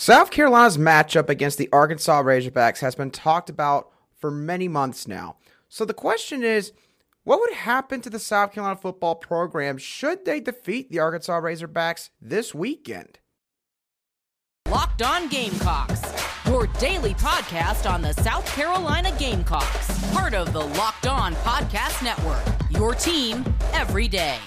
South Carolina's matchup against the Arkansas Razorbacks has been talked about for many months now. So the question is what would happen to the South Carolina football program should they defeat the Arkansas Razorbacks this weekend? Locked On Gamecocks, your daily podcast on the South Carolina Gamecocks, part of the Locked On Podcast Network, your team every day.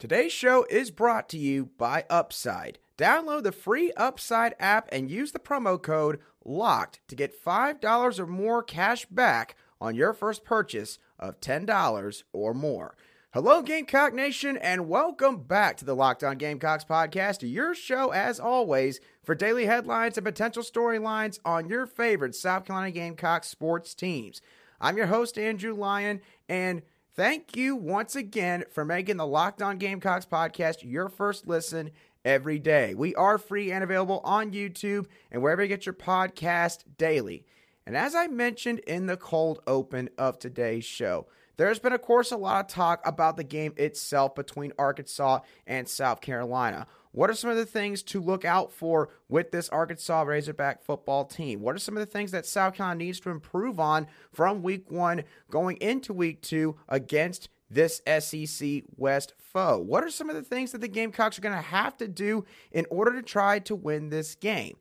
Today's show is brought to you by Upside. Download the free Upside app and use the promo code LOCKED to get $5 or more cash back on your first purchase of $10 or more. Hello, Gamecock Nation, and welcome back to the Locked On Gamecocks podcast, your show, as always, for daily headlines and potential storylines on your favorite South Carolina Gamecocks sports teams. I'm your host, Andrew Lyon, and Thank you once again for making the Locked On Gamecocks podcast your first listen every day. We are free and available on YouTube and wherever you get your podcast daily. And as I mentioned in the cold open of today's show, there's been, of course, a lot of talk about the game itself between Arkansas and South Carolina. What are some of the things to look out for with this Arkansas Razorback football team? What are some of the things that South Carolina needs to improve on from week one going into week two against this SEC West foe? What are some of the things that the Gamecocks are going to have to do in order to try to win this game?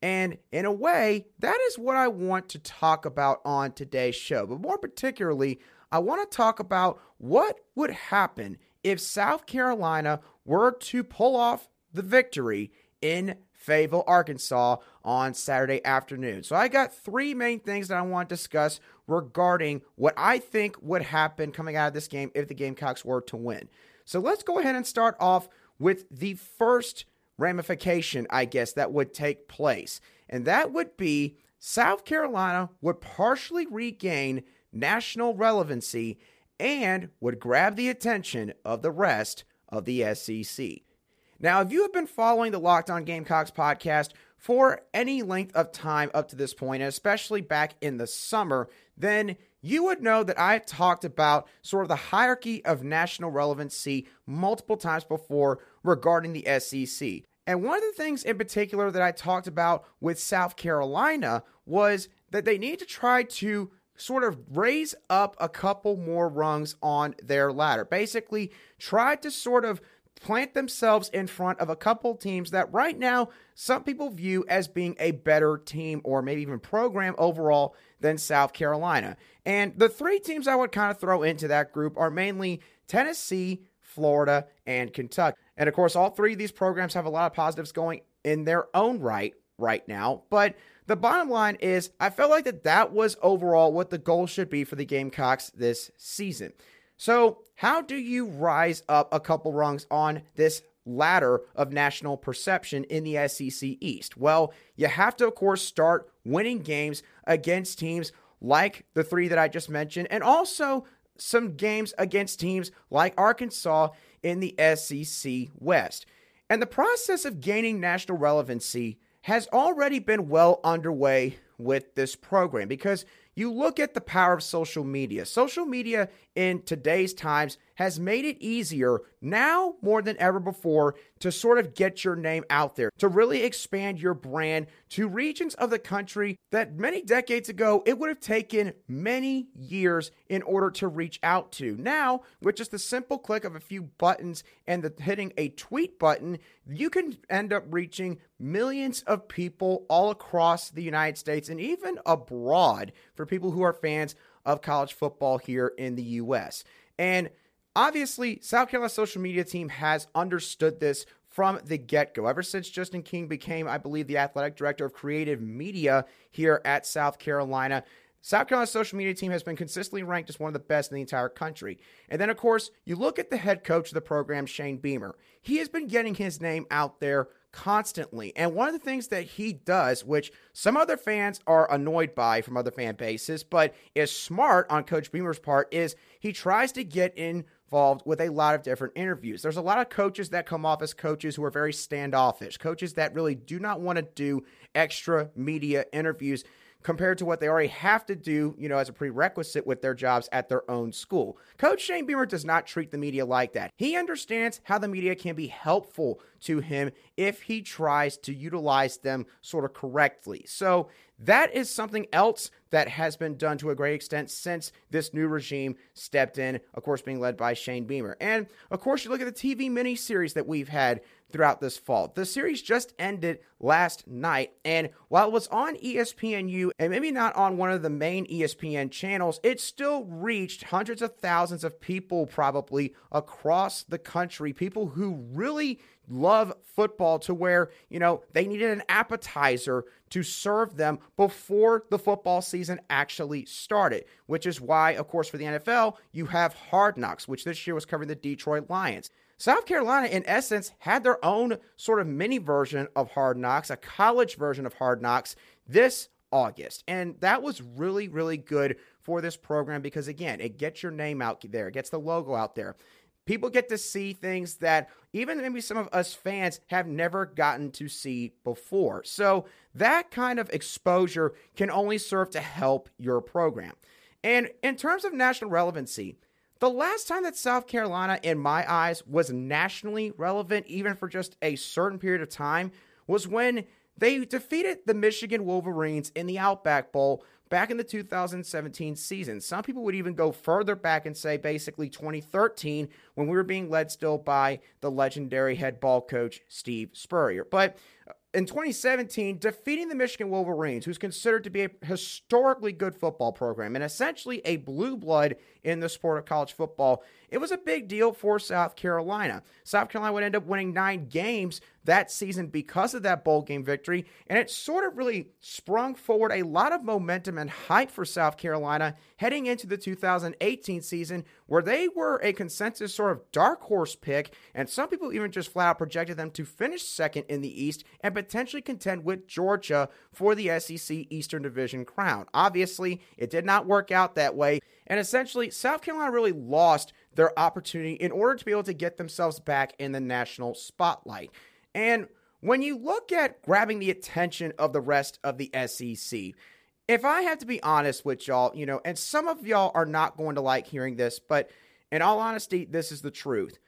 And in a way, that is what I want to talk about on today's show. But more particularly, I want to talk about what would happen if South Carolina were to pull off the victory in Fayetteville, Arkansas on Saturday afternoon. So I got three main things that I want to discuss regarding what I think would happen coming out of this game if the Gamecocks were to win. So let's go ahead and start off with the first ramification, I guess, that would take place. And that would be South Carolina would partially regain national relevancy and would grab the attention of the rest of the SEC. Now, if you have been following the Locked On Gamecocks podcast for any length of time up to this point, and especially back in the summer, then you would know that I talked about sort of the hierarchy of national relevancy multiple times before regarding the SEC. And one of the things in particular that I talked about with South Carolina was that they need to try to sort of raise up a couple more rungs on their ladder. Basically, try to sort of plant themselves in front of a couple teams that right now some people view as being a better team or maybe even program overall than South Carolina. And the three teams I would kind of throw into that group are mainly Tennessee, Florida, and Kentucky. And of course, all three of these programs have a lot of positives going in their own right right now. But the bottom line is, I felt like that that was overall what the goal should be for the Gamecocks this season. So, how do you rise up a couple rungs on this ladder of national perception in the SEC East? Well, you have to, of course, start winning games against teams like the three that I just mentioned, and also some games against teams like Arkansas in the SEC West. And the process of gaining national relevancy has already been well underway with this program because you look at the power of social media. Social media in today's times has made it easier now more than ever before to sort of get your name out there, to really expand your brand to regions of the country that many decades ago it would have taken many years in order to reach out to. Now, with just the simple click of a few buttons and the hitting a tweet button, you can end up reaching millions of people all across the United States and even abroad for people who are fans of college football here in the US. And obviously, South Carolina's social media team has understood this from the get go. Ever since Justin King became, I believe, the athletic director of creative media here at South Carolina, South Carolina's social media team has been consistently ranked as one of the best in the entire country. And then, of course, you look at the head coach of the program, Shane Beamer. He has been getting his name out there constantly. And one of the things that he does, which some other fans are annoyed by from other fan bases, but is smart on Coach Beamer's part, is he tries to get involved with a lot of different interviews. There's a lot of coaches that come off as coaches who are very standoffish, coaches that really do not want to do extra media interviews. Compared to what they already have to do, you know, as a prerequisite with their jobs at their own school. Coach Shane Beamer does not treat the media like that. He understands how the media can be helpful to him if he tries to utilize them sort of correctly. So that is something else that has been done to a great extent since this new regime stepped in, of course, being led by Shane Beamer. And of course, you look at the TV miniseries that we've had throughout this fall. The series just ended last night, and while it was on ESPNU and maybe not on one of the main ESPN channels, it still reached hundreds of thousands of people probably across the country, people who really love football to where, you know, they needed an appetizer to serve them before the football season actually started, which is why, of course, for the NFL, you have Hard Knocks, which this year was covering the Detroit Lions. South Carolina, in essence, had their own sort of mini version of Hard Knocks, a college version of Hard Knocks this August. And that was really, really good for this program because, again, it gets your name out there, it gets the logo out there. People get to see things that even maybe some of us fans have never gotten to see before. So that kind of exposure can only serve to help your program. And in terms of national relevancy, the last time that South Carolina, in my eyes, was nationally relevant, even for just a certain period of time, was when they defeated the Michigan Wolverines in the Outback Bowl back in the 2017 season. Some people would even go further back and say basically 2013 when we were being led still by the legendary head ball coach Steve Spurrier. But in 2017, defeating the Michigan Wolverines, who's considered to be a historically good football program and essentially a blue blood in the sport of college football, it was a big deal for South Carolina. South Carolina would end up winning nine games that season because of that bowl game victory, and it sort of really sprung forward a lot of momentum and hype for South Carolina heading into the 2018 season, where they were a consensus sort of dark horse pick, and some people even just flat out projected them to finish second in the East and potentially contend with Georgia for the SEC Eastern Division crown. Obviously, it did not work out that way. And essentially, South Carolina really lost their opportunity in order to be able to get themselves back in the national spotlight. And when you look at grabbing the attention of the rest of the SEC, if I have to be honest with y'all, you know, and some of y'all are not going to like hearing this, but in all honesty, this is the truth.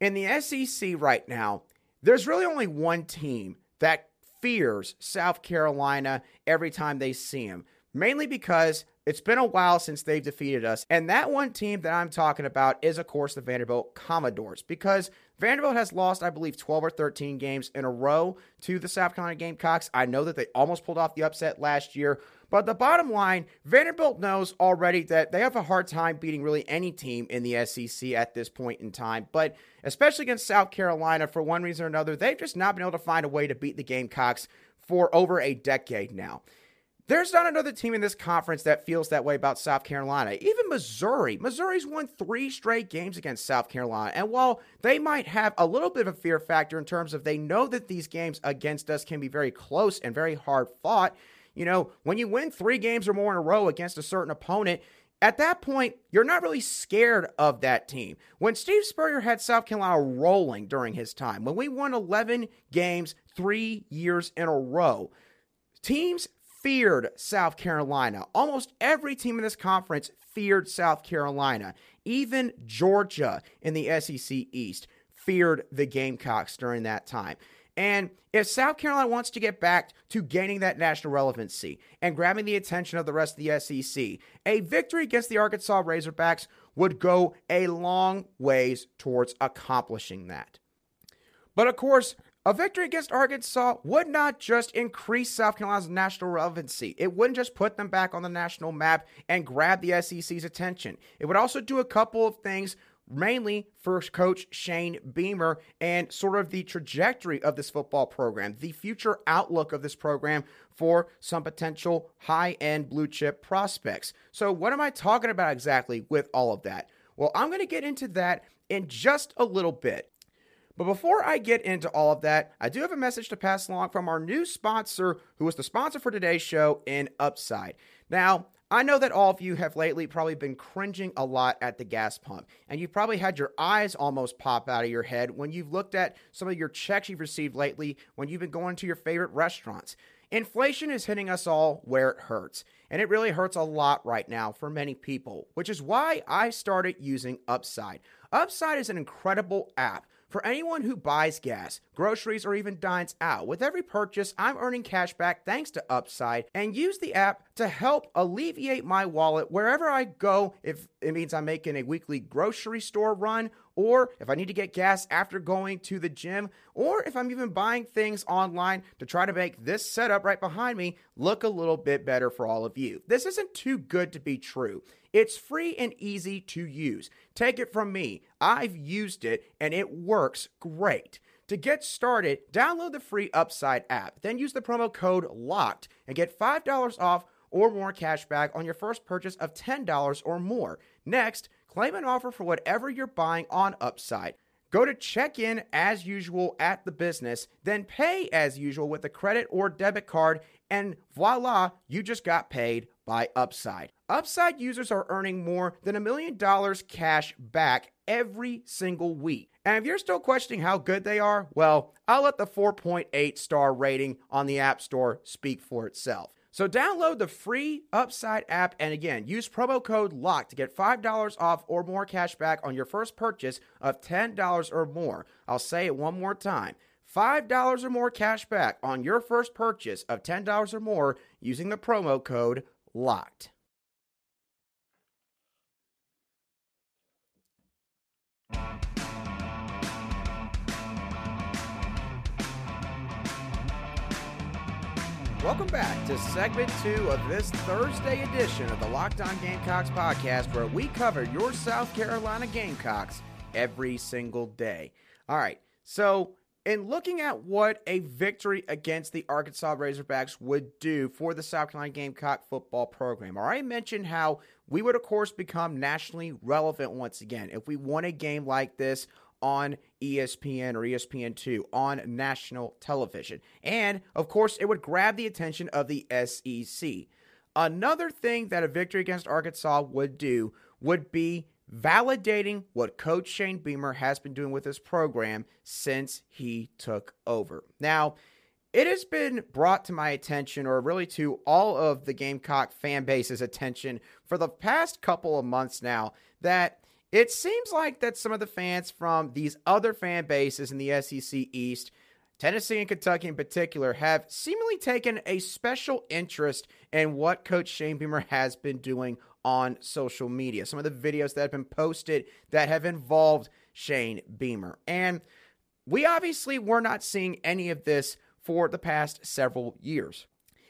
In the SEC right now, there's really only one team that fears South Carolina every time they see them, mainly because it's been a while since they've defeated us. And that one team that I'm talking about is, of course, the Vanderbilt Commodores, because Vanderbilt has lost, I believe, 12 or 13 games in a row to the South Carolina Gamecocks. I know that they almost pulled off the upset last year. But the bottom line, Vanderbilt knows already that they have a hard time beating really any team in the SEC at this point in time. But especially against South Carolina, for one reason or another, they've just not been able to find a way to beat the Gamecocks for over a decade now. There's not another team in this conference that feels that way about South Carolina. Even Missouri. Missouri's won three straight games against South Carolina. And while they might have a little bit of a fear factor in terms of they know that these games against us can be very close and very hard fought, you know, when you win three games or more in a row against a certain opponent, at that point, you're not really scared of that team. When Steve Spurrier had South Carolina rolling during his time, when we won 11 games three years in a row, teams feared South Carolina. Almost every team in this conference feared South Carolina. Even Georgia in the SEC East feared the Gamecocks during that time. And if South Carolina wants to get back to gaining that national relevancy and grabbing the attention of the rest of the SEC, a victory against the Arkansas Razorbacks would go a long ways towards accomplishing that. But of course, a victory against Arkansas would not just increase South Carolina's national relevancy. It wouldn't just put them back on the national map and grab the SEC's attention. It would also do a couple of things, mainly for Coach Shane Beamer and sort of the trajectory of this football program, the future outlook of this program for some potential high end blue chip prospects. So, what am I talking about exactly with all of that? Well, I'm going to get into that in just a little bit. But before I get into all of that, I do have a message to pass along from our new sponsor, who is the sponsor for today's show in Upside. Now, I know that all of you have lately probably been cringing a lot at the gas pump, and you've probably had your eyes almost pop out of your head when you've looked at some of your checks you've received lately when you've been going to your favorite restaurants. Inflation is hitting us all where it hurts, and it really hurts a lot right now for many people, which is why I started using Upside. Upside is an incredible app for anyone who buys gas, groceries, or even dines out. With every purchase, I'm earning cash back thanks to Upside and use the app to help alleviate my wallet wherever I go if it means I'm making a weekly grocery store run or if I need to get gas after going to the gym, or if I'm even buying things online to try to make this setup right behind me look a little bit better for all of you. This isn't too good to be true. It's free and easy to use. Take it from me, I've used it and it works great. To get started, download the free Upside app, then use the promo code LOCKED and get $5 off or more cash back on your first purchase of $10 or more. Next, claim an offer for whatever you're buying on Upside. Go to check in as usual at the business, then pay as usual with a credit or debit card, and voila, you just got paid by Upside. Upside users are earning more than a million dollars cash back every single week. And if you're still questioning how good they are, well, I'll let the 4.8 star rating on the App Store speak for itself. So download the free Upside app and again, use promo code LOCK to get $5 off or more cash back on your first purchase of $10 or more. I'll say it one more time. $5 or more cash back on your first purchase of $10 or more using the promo code LOCKED. Welcome back to segment two of this Thursday edition of the Locked On Gamecocks podcast, where we cover your South Carolina Gamecocks every single day. All right, so in looking at what a victory against the Arkansas Razorbacks would do for the South Carolina Gamecock football program, I mentioned how we would, of course, become nationally relevant once again if we won a game like this on ESPN or ESPN2 on national television. And of course, it would grab the attention of the SEC. Another thing that a victory against Arkansas would do would be validating what Coach Shane Beamer has been doing with his program since he took over. Now, it has been brought to my attention, or really to all of the Gamecock fan base's attention, for the past couple of months now, that it seems like that some of the fans from these other fan bases in the SEC East, Tennessee and Kentucky in particular, have seemingly taken a special interest in what Coach Shane Beamer has been doing on social media. Some of the videos that have been posted that have involved Shane Beamer. And we obviously were not seeing any of this for the past several years.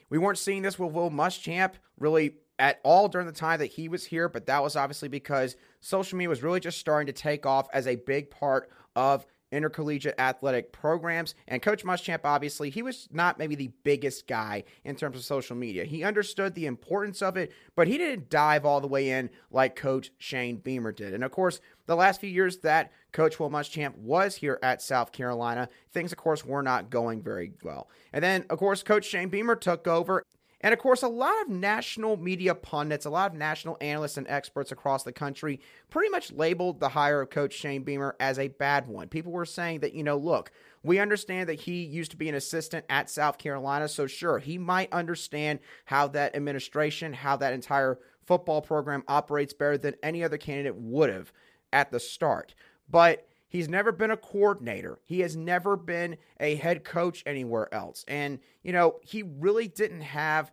We weren't seeing this with Will Muschamp really at all during the time that he was here, but that was obviously because social media was really just starting to take off as a big part of intercollegiate athletic programs. And Coach Muschamp, obviously, he was not maybe the biggest guy in terms of social media. He understood the importance of it, but he didn't dive all the way in like Coach Shane Beamer did. And of course, the last few years that Coach Will Muschamp was here at South Carolina, things, of course, were not going very well. And then, of course, Coach Shane Beamer took over and of course, a lot of national media pundits, a lot of national analysts and experts across the country pretty much labeled the hire of Coach Shane Beamer as a bad one. People were saying that, you know, look, we understand that he used to be an assistant at South Carolina, so sure, he might understand how that administration, how that entire football program operates better than any other candidate would have at the start. But He's never been a coordinator. He has never been a head coach anywhere else. And, you know, he really didn't have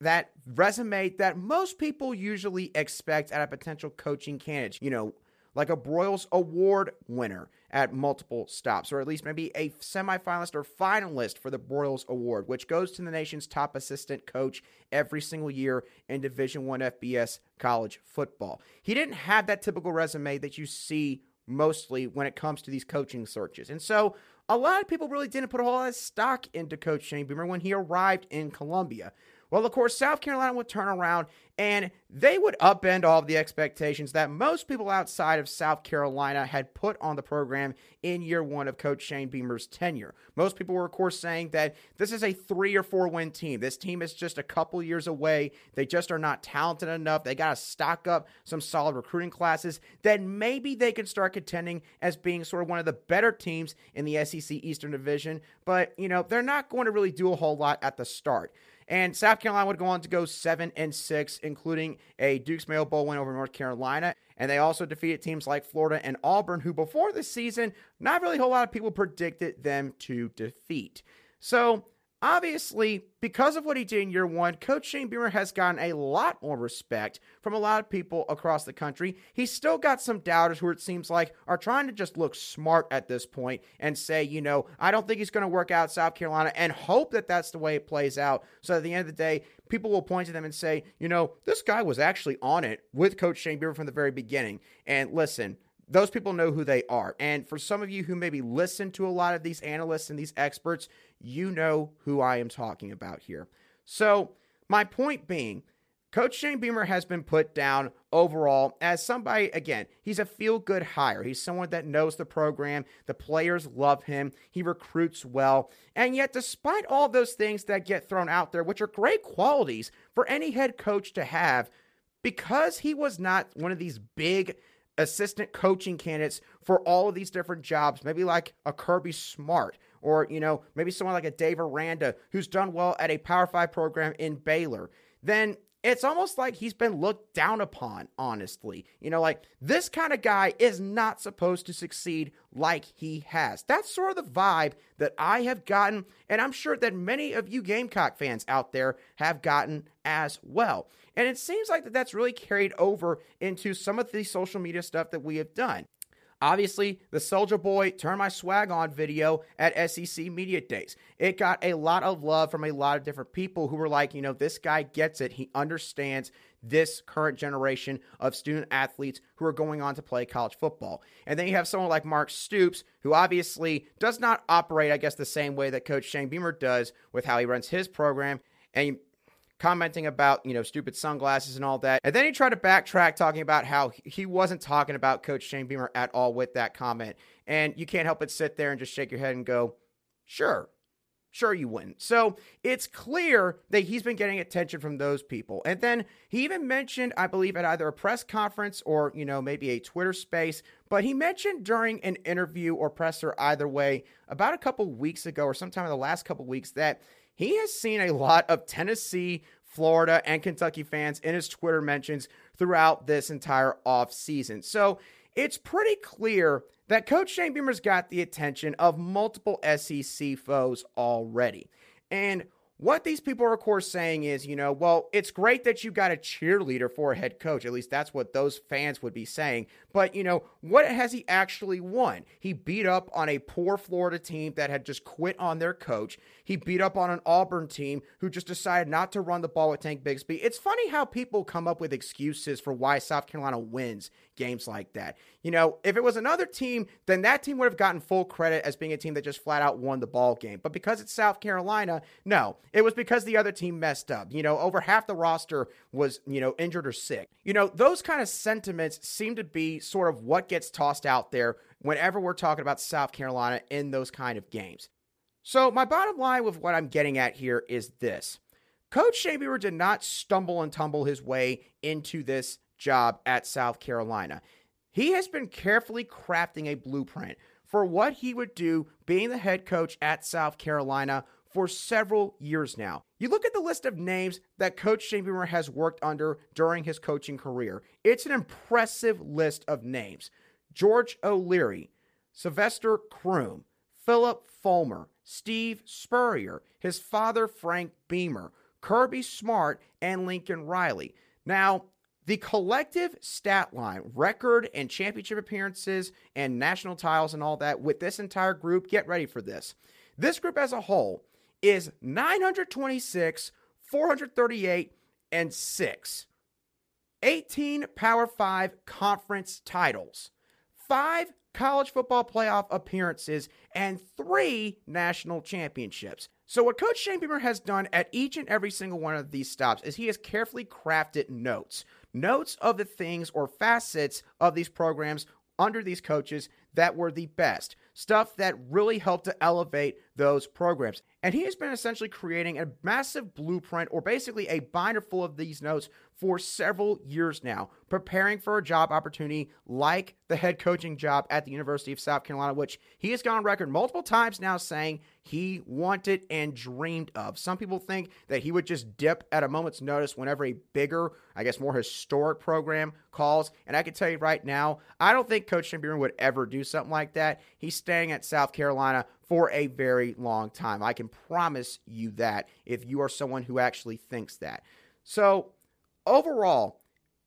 that resume that most people usually expect at a potential coaching candidate. You know, like a Broyles Award winner at multiple stops, or at least maybe a semifinalist or finalist for the Broyles Award, which goes to the nation's top assistant coach every single year in Division One FBS college football. He didn't have that typical resume that you see mostly when it comes to these coaching searches. And so a lot of people really didn't put a whole lot of stock into Coach Shane Beamer when he arrived in Columbia. Well, of course, South Carolina would turn around and they would upend all of the expectations that most people outside of South Carolina had put on the program in year one of Coach Shane Beamer's tenure. Most people were, of course, saying that this is a three or four win team. This team is just a couple years away. They just are not talented enough. They got to stock up some solid recruiting classes. Then maybe they can start contending as being sort of one of the better teams in the SEC Eastern Division. But, you know, they're not going to really do a whole lot at the start. And South Carolina would go on to go seven and six, including a Duke's Mayo Bowl win over North Carolina. And they also defeated teams like Florida and Auburn, who before the season, not really a whole lot of people predicted them to defeat. So Obviously, because of what he did in year one, Coach Shane Beamer has gotten a lot more respect from a lot of people across the country. He's still got some doubters who it seems like are trying to just look smart at this point and say, you know, I don't think he's going to work out South Carolina and hope that that's the way it plays out. So at the end of the day, people will point to them and say, you know, this guy was actually on it with Coach Shane Beamer from the very beginning. And listen, those people know who they are. And for some of you who maybe listen to a lot of these analysts and these experts, you know who I am talking about here. So, my point being, Coach Shane Beamer has been put down overall as somebody, again, he's a feel good hire. He's someone that knows the program. The players love him. He recruits well. And yet, despite all those things that get thrown out there, which are great qualities for any head coach to have, because he was not one of these big assistant coaching candidates for all of these different jobs, maybe like a Kirby Smart, or, you know, maybe someone like a Dave Aranda who's done well at a Power Five program in Baylor, then it's almost like he's been looked down upon, honestly. You know, like this kind of guy is not supposed to succeed like he has. That's sort of the vibe that I have gotten, and I'm sure that many of you Gamecock fans out there have gotten as well. And it seems like that that's really carried over into some of the social media stuff that we have done. Obviously, the Soulja Boy Turn My Swag On video at SEC Media Days. It got a lot of love from a lot of different people who were like, you know, this guy gets it. He understands this current generation of student athletes who are going on to play college football. And then you have someone like Mark Stoops, who obviously does not operate, I guess, the same way that Coach Shane Beamer does with how he runs his program. And commenting about, you know, stupid sunglasses and all that. And then he tried to backtrack talking about how he wasn't talking about Coach Shane Beamer at all with that comment. And you can't help but sit there and just shake your head and go, sure, sure you wouldn't. So it's clear that he's been getting attention from those people. And then he even mentioned, I believe, at either a press conference or, you know, maybe a Twitter space, but he mentioned during an interview or presser either way about a couple weeks ago or sometime in the last couple weeks that he has seen a lot of Tennessee, Florida, and Kentucky fans in his Twitter mentions throughout this entire offseason. So it's pretty clear that Coach Shane Beamer's got the attention of multiple SEC foes already. And what these people are, of course, saying is, you know, well, it's great that you got a cheerleader for a head coach. At least that's what those fans would be saying. But, you know, what has he actually won? He beat up on a poor Florida team that had just quit on their coach. He beat up on an Auburn team who just decided not to run the ball with Tank Bigsby. It's funny how people come up with excuses for why South Carolina wins games like that. You know, if it was another team, then that team would have gotten full credit as being a team that just flat out won the ball game. But because it's South Carolina, no, it was because the other team messed up. You know, over half the roster was, you know, injured or sick. You know, those kind of sentiments seem to be sort of what gets tossed out there whenever we're talking about South Carolina in those kind of games. So, my bottom line with what I'm getting at here is this Coach Shane Beamer did not stumble and tumble his way into this job at South Carolina. He has been carefully crafting a blueprint for what he would do being the head coach at South Carolina for several years now. You look at the list of names that Coach Shane Beamer has worked under during his coaching career. It's an impressive list of names. George O'Leary, Sylvester Croom, Philip Fulmer, Steve Spurrier, his father Frank Beamer, Kirby Smart, and Lincoln Riley. Now, the collective stat line, record and championship appearances and national titles and all that with this entire group, get ready for this. This group as a whole is 926, 438, and 6. 18 Power 5 conference titles, 5 college football playoff appearances, and 3 national championships. So, what Coach Shane Beamer has done at each and every single one of these stops is he has carefully crafted notes notes of the things or facets of these programs under these coaches that were the best, stuff that really helped to elevate those programs. And he has been essentially creating a massive blueprint or basically a binder full of these notes for several years now, preparing for a job opportunity like the head coaching job at the University of South Carolina, which he has gone on record multiple times now saying he wanted and dreamed of. Some people think that he would just dip at a moment's notice whenever a bigger, I guess more historic program calls. And I can tell you right now, I don't think Coach Beamer would ever do something like that. He's staying at South Carolina for a very long time. I can promise you that if you are someone who actually thinks that. So, overall,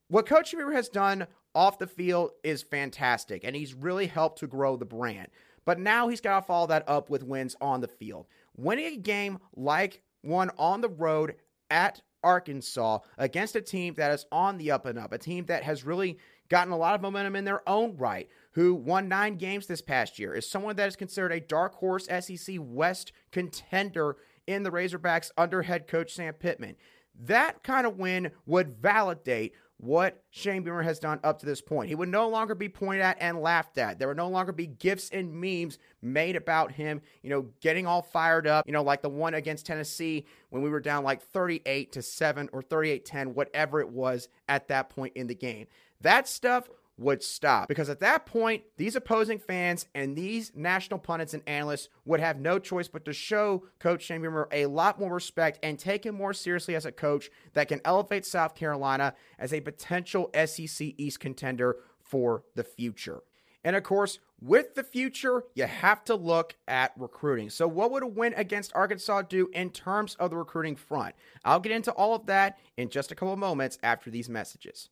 what Coach Beamer has done off the field is fantastic, and he's really helped to grow the brand. But now he's got to follow that up with wins on the field. Winning a game like one on the road at Arkansas against a team that is on the up and up, a team that has really gotten a lot of momentum in their own right, who won nine games this past year, is someone that is considered a dark horse SEC West contender in the Razorbacks under head coach Sam Pittman. That kind of win would validate what Shane Beamer has done up to this point. He would no longer be pointed at and laughed at. There would no longer be gifs and memes made about him, you know, getting all fired up, you know, like the one against Tennessee when we were down like 38 to 7 or 38-10, whatever it was at that point in the game. That stuff would stop. Because at that point, these opposing fans and these national pundits and analysts would have no choice but to show Coach Shane Beamer a lot more respect and take him more seriously as a coach that can elevate South Carolina as a potential SEC East contender for the future. And of course, with the future, you have to look at recruiting. So, what would a win against Arkansas do in terms of the recruiting front? I'll get into all of that in just a couple of moments after these messages.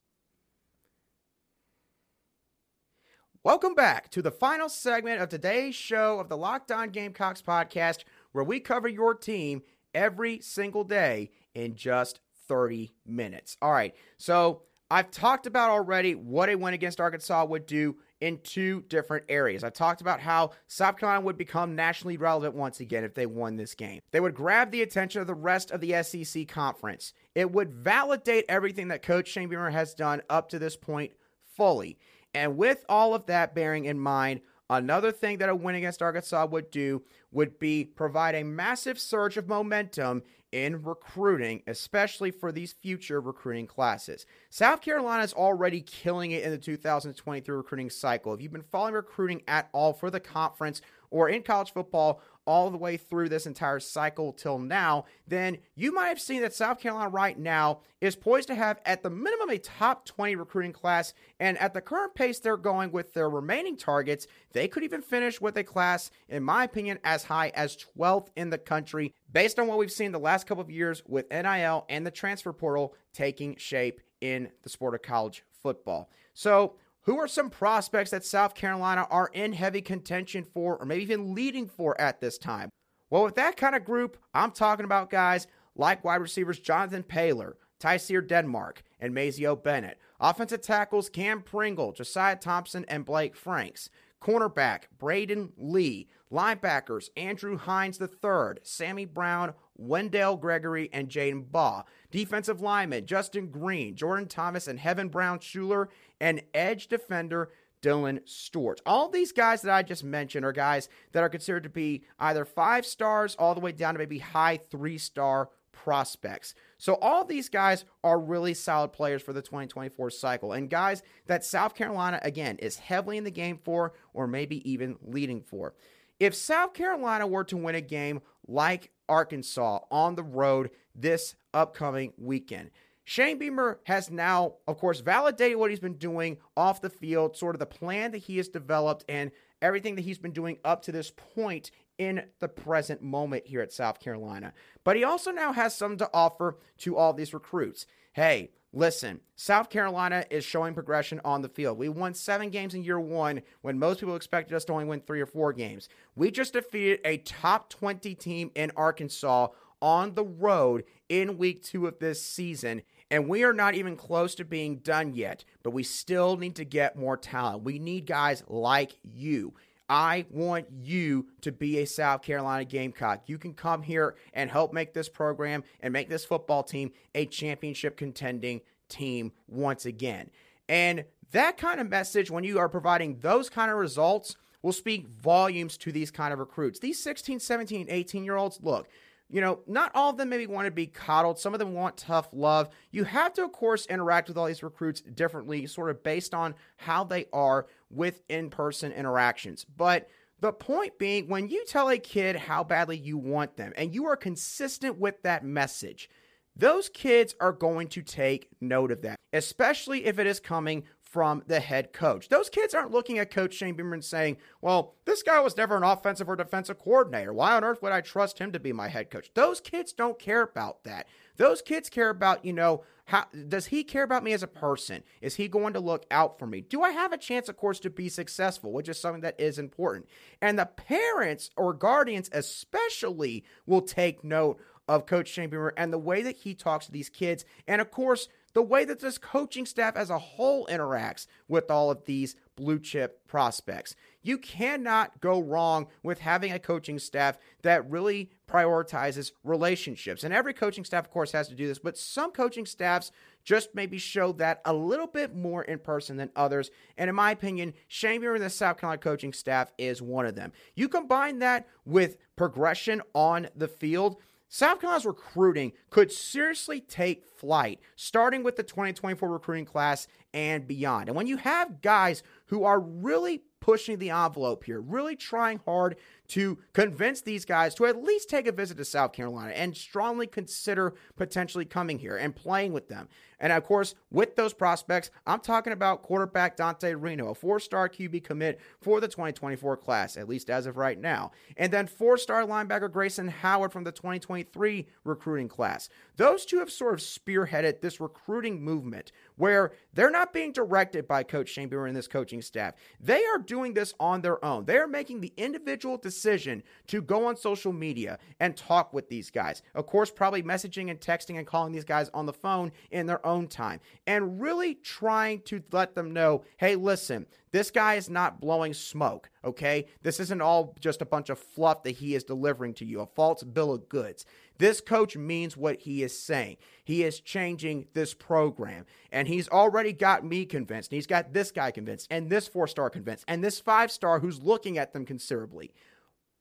Welcome back to the final segment of today's show of the Locked On Gamecocks podcast, where we cover your team every single day in just 30 minutes. All right, so I've talked about already what a win against Arkansas would do in two different areas. I've talked about how South Carolina would become nationally relevant once again if they won this game. They would grab the attention of the rest of the SEC conference. It would validate everything that Coach Shane Beamer has done up to this point fully. And with all of that bearing in mind, another thing that a win against Arkansas would do would be provide a massive surge of momentum in recruiting, especially for these future recruiting classes. South Carolina is already killing it in the 2023 recruiting cycle. If you've been following recruiting at all for the conference or in college football, all the way through this entire cycle till now, then you might have seen that South Carolina right now is poised to have at the minimum a top 20 recruiting class. And at the current pace they're going with their remaining targets, they could even finish with a class, in my opinion, as high as 12th in the country, based on what we've seen the last couple of years with NIL and the transfer portal taking shape in the sport of college football. So, who are some prospects that South Carolina are in heavy contention for, or maybe even leading for at this time? Well, with that kind of group, I'm talking about guys like wide receivers Jonathan Paylor, Tyseer Denmark, and Mazeo Bennett. Offensive tackles Cam Pringle, Josiah Thompson, and Blake Franks. Cornerback Braden Lee. Linebackers Andrew Hines III, Sammy Brown, Wendell Gregory, and Jaden Baugh. Defensive linemen Justin Green, Jordan Thomas, and Hevin Brown-Shuler and edge defender Dylan Stewart. All these guys that I just mentioned are guys that are considered to be either five stars all the way down to maybe high three star prospects. So all these guys are really solid players for the 2024 cycle and guys that South Carolina again is heavily in the game for or maybe even leading for. If South Carolina were to win a game like Arkansas on the road this upcoming weekend, Shane Beamer has now, of course, validated what he's been doing off the field, sort of the plan that he has developed, and everything that he's been doing up to this point in the present moment here at South Carolina. But he also now has something to offer to all these recruits. Hey, listen, South Carolina is showing progression on the field. We won seven games in year one when most people expected us to only win three or four games. We just defeated a top 20 team in Arkansas on the road in week two of this season. And we are not even close to being done yet, but we still need to get more talent. We need guys like you. I want you to be a South Carolina Gamecock. You can come here and help make this program and make this football team a championship contending team once again. And that kind of message, when you are providing those kind of results, will speak volumes to these kind of recruits. These 16, 17, 18 year olds, look, you know, not all of them maybe want to be coddled. Some of them want tough love. You have to, of course, interact with all these recruits differently, sort of based on how they are with in person interactions. But the point being, when you tell a kid how badly you want them and you are consistent with that message, those kids are going to take note of that, especially if it is coming from the head coach. Those kids aren't looking at Coach Shane Beamer and saying, well, this guy was never an offensive or defensive coordinator. Why on earth would I trust him to be my head coach? Those kids don't care about that. Those kids care about, you know, how does he care about me as a person? Is he going to look out for me? Do I have a chance, of course, to be successful, which is something that is important? And the parents or guardians, especially, will take note of Coach Shane Beamer and the way that he talks to these kids. And of course, the way that this coaching staff as a whole interacts with all of these blue chip prospects. You cannot go wrong with having a coaching staff that really prioritizes relationships. And every coaching staff, of course, has to do this, but some coaching staffs just maybe show that a little bit more in person than others. And in my opinion, Shane and the South Carolina coaching staff is one of them. You combine that with progression on the field South Carolina's recruiting could seriously take flight, starting with the 2024 recruiting class and beyond. And when you have guys who are really pushing the envelope here, really trying hard to convince these guys to at least take a visit to South Carolina and strongly consider potentially coming here and playing with them. And of course, with those prospects, I'm talking about quarterback Dante Reno, a four star QB commit for the 2024 class, at least as of right now. And then four star linebacker Grayson Howard from the 2023 recruiting class. Those two have sort of spearheaded this recruiting movement where they're not being directed by Coach Shane Beamer and this coaching staff. They are doing this on their own. They are making the individual decision to go on social media and talk with these guys. Of course, probably messaging and texting and calling these guys on the phone in their own time and really trying to let them know hey, listen, this guy is not blowing smoke, okay? This isn't all just a bunch of fluff that he is delivering to you, a false bill of goods. This coach means what he is saying. He is changing this program. And he's already got me convinced. He's got this guy convinced, and this four star convinced, and this five star who's looking at them considerably.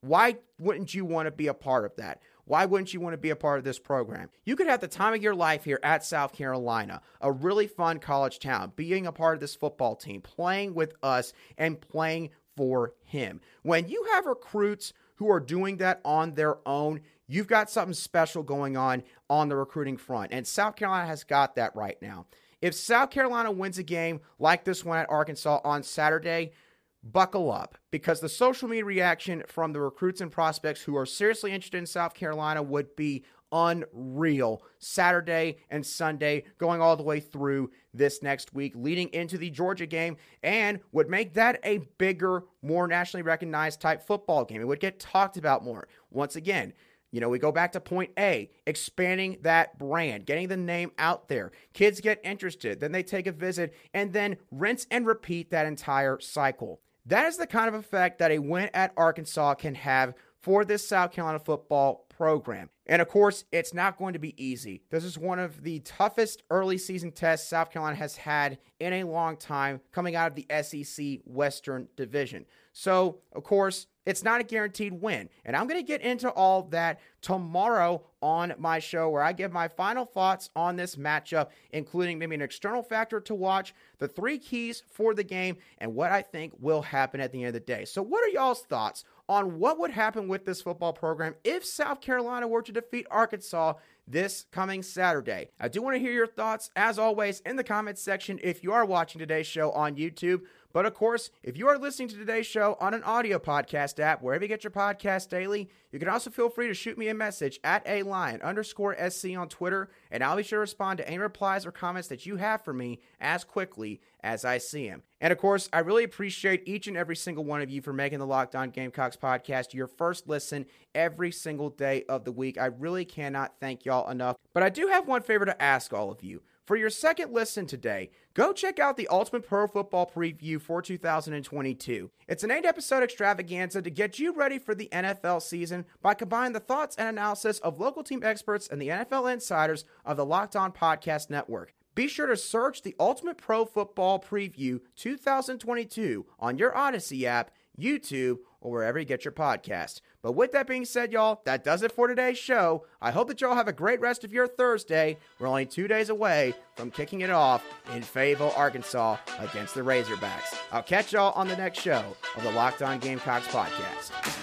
Why wouldn't you want to be a part of that? Why wouldn't you want to be a part of this program? You could have the time of your life here at South Carolina, a really fun college town, being a part of this football team, playing with us and playing for him. When you have recruits who are doing that on their own, you've got something special going on on the recruiting front. And South Carolina has got that right now. If South Carolina wins a game like this one at Arkansas on Saturday, buckle up because the social media reaction from the recruits and prospects who are seriously interested in South Carolina would be unreal Saturday and Sunday, going all the way through this next week, leading into the Georgia game, and would make that a bigger, more nationally recognized type football game. It would get talked about more. Once again, you know, we go back to point A, expanding that brand, getting the name out there. Kids get interested, then they take a visit, and then rinse and repeat that entire cycle. That is the kind of effect that a win at Arkansas can have for this South Carolina football program. And of course, it's not going to be easy. This is one of the toughest early season tests South Carolina has had in a long time coming out of the SEC Western Division. So, of course, it's not a guaranteed win. And I'm going to get into all that tomorrow on my show where I give my final thoughts on this matchup, including maybe an external factor to watch, the three keys for the game, and what I think will happen at the end of the day. So, what are y'all's thoughts on what would happen with this football program if South Carolina were to defeat Arkansas this coming Saturday. I do want to hear your thoughts, as always, in the comments section if you are watching today's show on YouTube. But of course, if you are listening to today's show on an audio podcast app, wherever you get your podcast daily, you can also feel free to shoot me a message at a lion underscore SC on Twitter, and I'll be sure to respond to any replies or comments that you have for me as quickly as I see them. And of course, I really appreciate each and every single one of you for making the Locked On Gamecocks podcast your first listen every single day of the week. I really cannot thank y'all enough. But I do have one favor to ask all of you. For your second listen today, go check out the Ultimate Pro Football Preview for 2022. It's an eight episode extravaganza to get you ready for the NFL season by combining the thoughts and analysis of local team experts and the NFL insiders of the Locked On Podcast Network. Be sure to search the Ultimate Pro Football Preview 2022 on your Audacy app, YouTube, or wherever you get your podcast. But with that being said, y'all, that does it for today's show. I hope that y'all have a great rest of your Thursday. We're only two days away from kicking it off in Fayetteville, Arkansas against the Razorbacks. I'll catch y'all on the next show of the Locked On Gamecocks podcast.